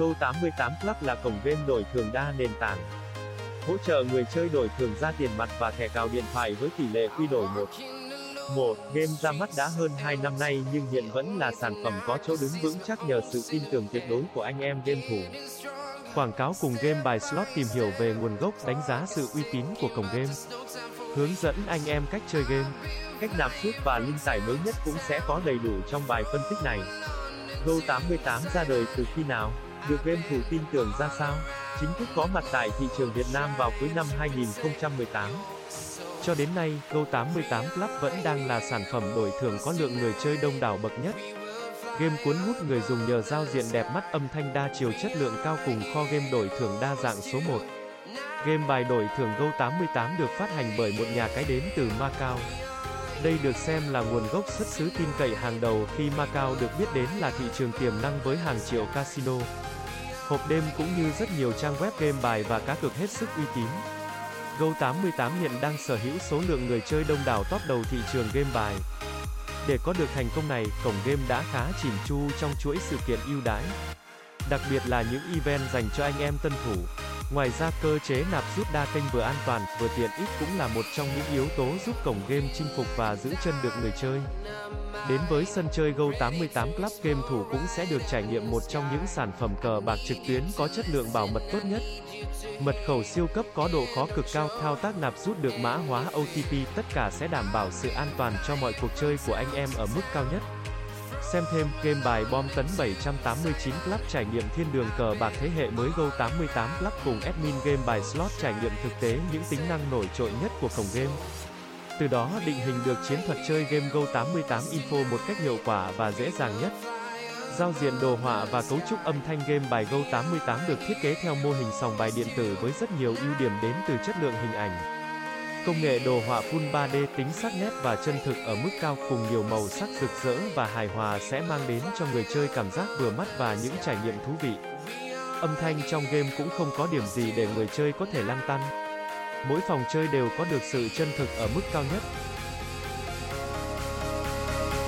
Go88 Club là cổng game đổi thưởng đa nền tảng. Hỗ trợ người chơi đổi thưởng ra tiền mặt và thẻ cào điện thoại với tỷ lệ quy đổi 1. 1. Game ra mắt đã hơn 2 năm nay nhưng hiện vẫn là sản phẩm có chỗ đứng vững chắc nhờ sự tin tưởng tuyệt đối của anh em game thủ. Quảng cáo cùng game bài slot tìm hiểu về nguồn gốc, đánh giá sự uy tín của cổng game. Hướng dẫn anh em cách chơi game. Cách nạp rút và link tải mới nhất cũng sẽ có đầy đủ trong bài phân tích này. Go88 ra đời từ khi nào? Được game thủ tin tưởng ra sao? Chính thức có mặt tại thị trường Việt Nam vào cuối năm 2018. Cho đến nay, Go88 Club vẫn đang là sản phẩm đổi thưởng có lượng người chơi đông đảo bậc nhất. Game cuốn hút người dùng nhờ giao diện đẹp mắt âm thanh đa chiều chất lượng cao cùng kho game đổi thưởng đa dạng số 1. Game bài đổi thưởng Go88 được phát hành bởi một nhà cái đến từ Macau. Đây được xem là nguồn gốc xuất xứ tin cậy hàng đầu khi Macau được biết đến là thị trường tiềm năng với hàng triệu casino. Hộp đêm cũng như rất nhiều trang web game bài và cá cược hết sức uy tín. Go88 hiện đang sở hữu số lượng người chơi đông đảo top đầu thị trường game bài. Để có được thành công này, cổng game đã khá chỉn chu trong chuỗi sự kiện ưu đãi. Đặc biệt là những event dành cho anh em tân thủ. Ngoài ra cơ chế nạp rút đa kênh vừa an toàn, vừa tiện ích cũng là một trong những yếu tố giúp cổng game chinh phục và giữ chân được người chơi. Đến với sân chơi Go88 Club game thủ cũng sẽ được trải nghiệm một trong những sản phẩm cờ bạc trực tuyến có chất lượng bảo mật tốt nhất. Mật khẩu siêu cấp có độ khó cực cao, thao tác nạp rút được mã hóa OTP, tất cả sẽ đảm bảo sự an toàn cho mọi cuộc chơi của anh em ở mức cao nhất. Xem thêm, game bài bom tấn 789 Club trải nghiệm thiên đường cờ bạc thế hệ mới Go88 Club cùng admin game bài slot trải nghiệm thực tế những tính năng nổi trội nhất của cổng game. Từ đó định hình được chiến thuật chơi game Go88 Info một cách hiệu quả và dễ dàng nhất. Giao diện đồ họa và cấu trúc âm thanh game bài Go88 được thiết kế theo mô hình sòng bài điện tử với rất nhiều ưu điểm đến từ chất lượng hình ảnh. Công nghệ đồ họa Full 3D tính sắc nét và chân thực ở mức cao cùng nhiều màu sắc rực rỡ và hài hòa sẽ mang đến cho người chơi cảm giác vừa mắt và những trải nghiệm thú vị. Âm thanh trong game cũng không có điểm gì để người chơi có thể lăn tăn. Mỗi phòng chơi đều có được sự chân thực ở mức cao nhất.